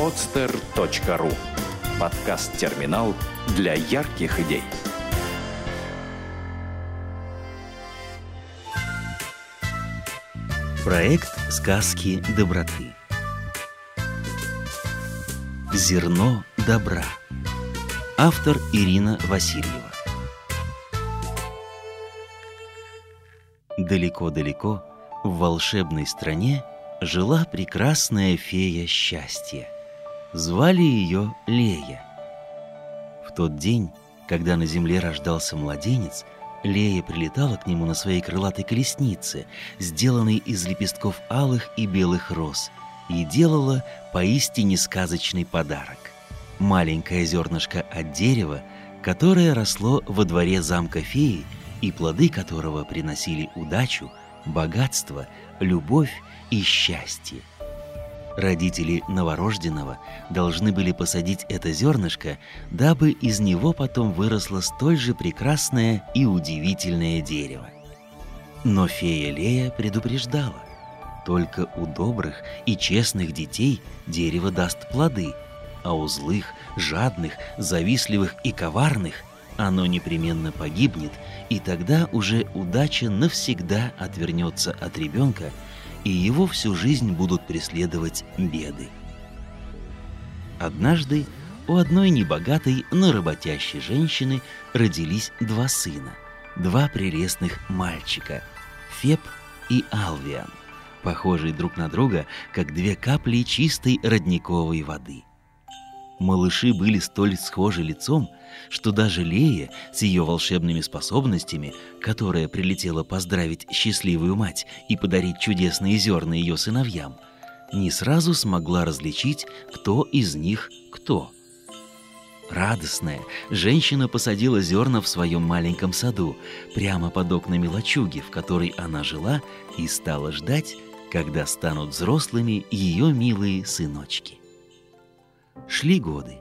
podster.ru Подкаст-терминал для ярких идей. Проект «Сказки доброты». Зерно добра. Автор Ирина Васильева. Далеко-далеко, в волшебной стране, жила прекрасная фея счастья. Звали ее Лея. В тот день, когда на земле рождался младенец, Лея прилетала к нему на своей крылатой колеснице, сделанной из лепестков алых и белых роз, и делала поистине сказочный подарок. Маленькое зернышко от дерева, которое росло во дворе замка феи, и плоды которого приносили удачу, богатство, любовь и счастье. Родители новорожденного должны были посадить это зернышко, дабы из него потом выросло столь же прекрасное и удивительное дерево. Но фея Лея предупреждала, только у добрых и честных детей дерево даст плоды, а у злых, жадных, завистливых и коварных оно непременно погибнет, и тогда уже удача навсегда отвернется от ребенка – и его всю жизнь будут преследовать беды. Однажды у одной небогатой, но работящей женщины родились два сына, два прелестных мальчика – Феб и Алвиан, похожие друг на друга, как две капли чистой родниковой воды – Малыши были столь схожи лицом, что даже Лея с ее волшебными способностями, которая прилетела поздравить счастливую мать и подарить чудесные зерна ее сыновьям, не сразу смогла различить, кто из них кто. Радостная, женщина посадила зерна в своем маленьком саду, прямо под окнами лачуги, в которой она жила, и стала ждать, когда станут взрослыми ее милые сыночки. Шли годы.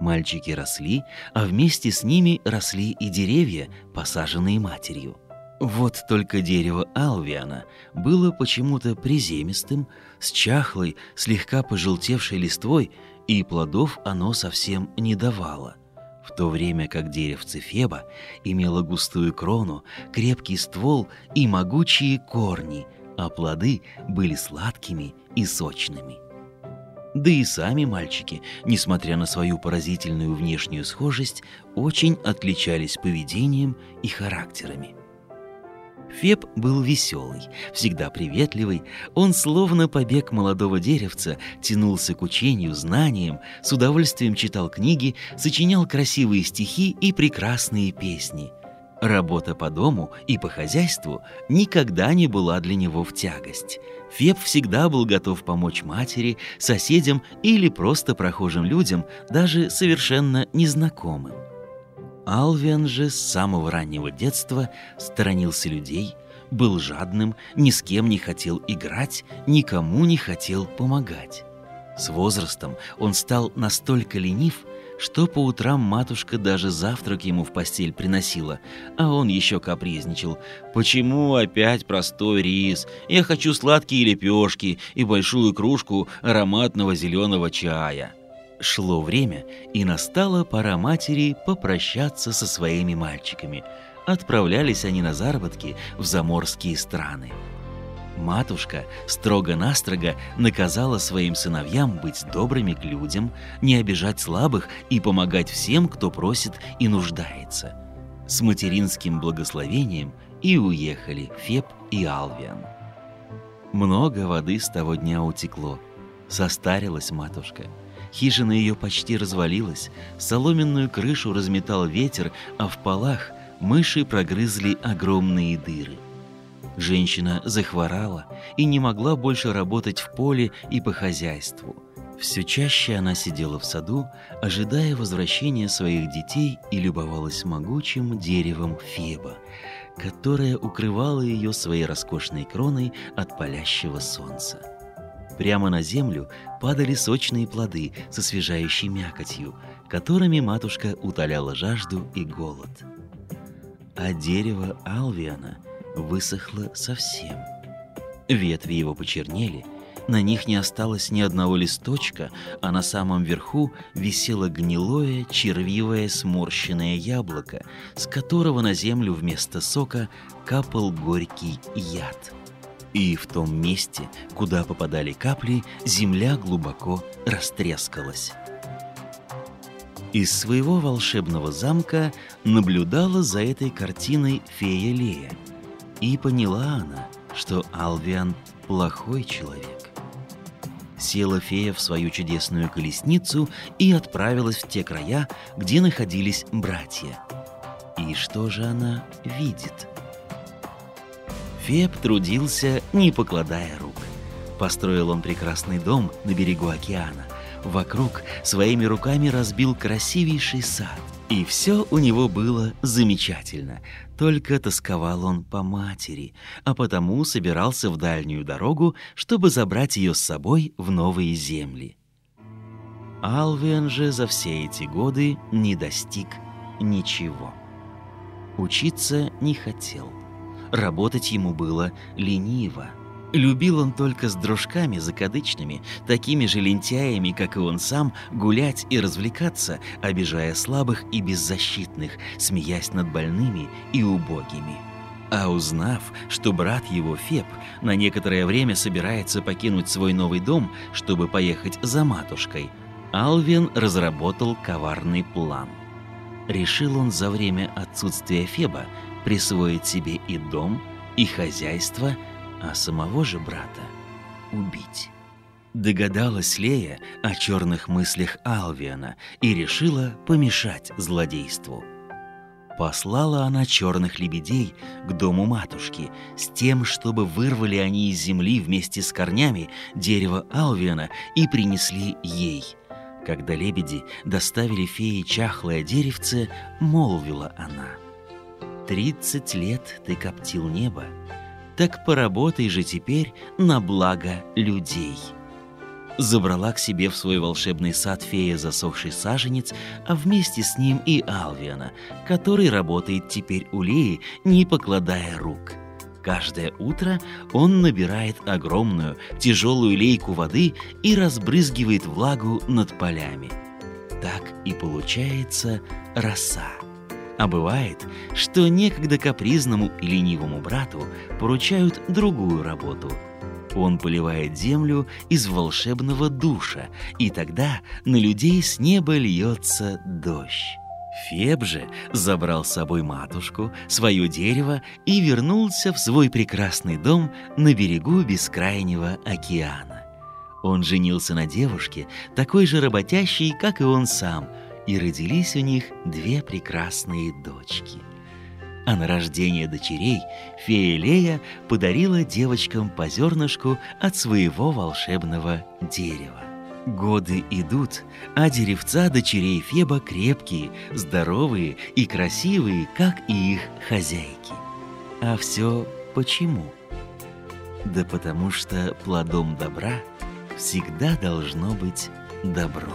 Мальчики росли, а вместе с ними росли и деревья, посаженные матерью. Вот только дерево Алвиана было почему-то приземистым, с чахлой, слегка пожелтевшей листвой, и плодов оно совсем не давало. В то время как деревце Феба имело густую крону, крепкий ствол и могучие корни, а плоды были сладкими и сочными. Да и сами мальчики, несмотря на свою поразительную внешнюю схожесть, очень отличались поведением и характерами. Феб был веселый, всегда приветливый, он словно побег молодого деревца, тянулся к учению, знаниям, с удовольствием читал книги, сочинял красивые стихи и прекрасные песни. Работа по дому и по хозяйству никогда не была для него в тягость. Феб всегда был готов помочь матери, соседям или просто прохожим людям, даже совершенно незнакомым. Алвиан же с самого раннего детства сторонился людей, был жадным, ни с кем не хотел играть, никому не хотел помогать. С возрастом он стал настолько ленив, что по утрам матушка даже завтрак ему в постель приносила, а он еще капризничал. «Почему опять простой рис? Я хочу сладкие лепешки и большую кружку ароматного зеленого чая». Шло время, и настала пора матери попрощаться со своими мальчиками. Отправлялись они на заработки в заморские страны. Матушка строго-настрого наказала своим сыновьям быть добрыми к людям, не обижать слабых и помогать всем, кто просит и нуждается. С материнским благословением и уехали Феб и Алвиан. Много воды с того дня утекло. Состарилась матушка. Хижина ее почти развалилась, соломенную крышу разметал ветер, а в полах мыши прогрызли огромные дыры – Женщина захворала и не могла больше работать в поле и по хозяйству. Все чаще она сидела в саду, ожидая возвращения своих детей и любовалась могучим деревом Феба, которое укрывало ее своей роскошной кроной от палящего солнца. Прямо на землю падали сочные плоды со освежающей мякотью, которыми матушка утоляла жажду и голод. А дерево Алвиана – высохло совсем. Ветви его почернели, На них не осталось ни одного листочка, а на самом верху висело гнилое, червивое, сморщенное яблоко, с которого на землю вместо сока капал горький яд. И в том месте, куда попадали капли, земля глубоко растрескалась. Из своего волшебного замка наблюдала за этой картиной фея Лея. И поняла она, что Алвиан плохой человек села фея в свою чудесную колесницу и отправилась в те края, где находились братья. И что же она видит? Феб трудился, не покладая рук. Построил он прекрасный дом на берегу океана. Вокруг своими руками разбил красивейший сад. И все у него было замечательно. Только тосковал он по матери, а потому собирался в дальнюю дорогу, чтобы забрать ее с собой в новые земли. Алвиан же за все эти годы не достиг ничего. Учиться не хотел. Работать ему было лениво. Любил он только с дружками закадычными, такими же лентяями, как и он сам, гулять и развлекаться, обижая слабых и беззащитных, смеясь над больными и убогими. А узнав, что брат его Феб на некоторое время собирается покинуть свой новый дом, чтобы поехать за матушкой, Алвин разработал коварный план. Решил он за время отсутствия Феба присвоить себе и дом, и хозяйство – а самого же брата убить. Догадалась Лея о черных мыслях Алвиана и решила помешать злодейству. Послала она черных лебедей к дому матушки с тем, чтобы вырвали они из земли вместе с корнями дерево Алвиана и принесли ей. Когда лебеди доставили фее чахлое деревце, молвила она. «Тридцать лет ты коптил небо, так поработай же теперь на благо людей. Забрала к себе в свой волшебный сад фея засохший саженец, а вместе с ним и Алвиана, который работает теперь у Леи, не покладая рук. Каждое утро он набирает огромную, тяжелую лейку воды и разбрызгивает влагу над полями. Так и получается роса. А бывает, что некогда капризному и ленивому брату поручают другую работу. Он поливает землю из волшебного душа, и тогда на людей с неба льется дождь. Феб же забрал с собой матушку, свое дерево и вернулся в свой прекрасный дом на берегу бескрайнего океана. Он женился на девушке, такой же работящей, как и он сам – и родились у них две прекрасные дочки. А на рождение дочерей фея Лея подарила девочкам по зернышку от своего волшебного дерева. Годы идут, а деревца дочерей Феба крепкие, здоровые и красивые, как и их хозяйки. А все почему? Да потому что плодом добра всегда должно быть добро.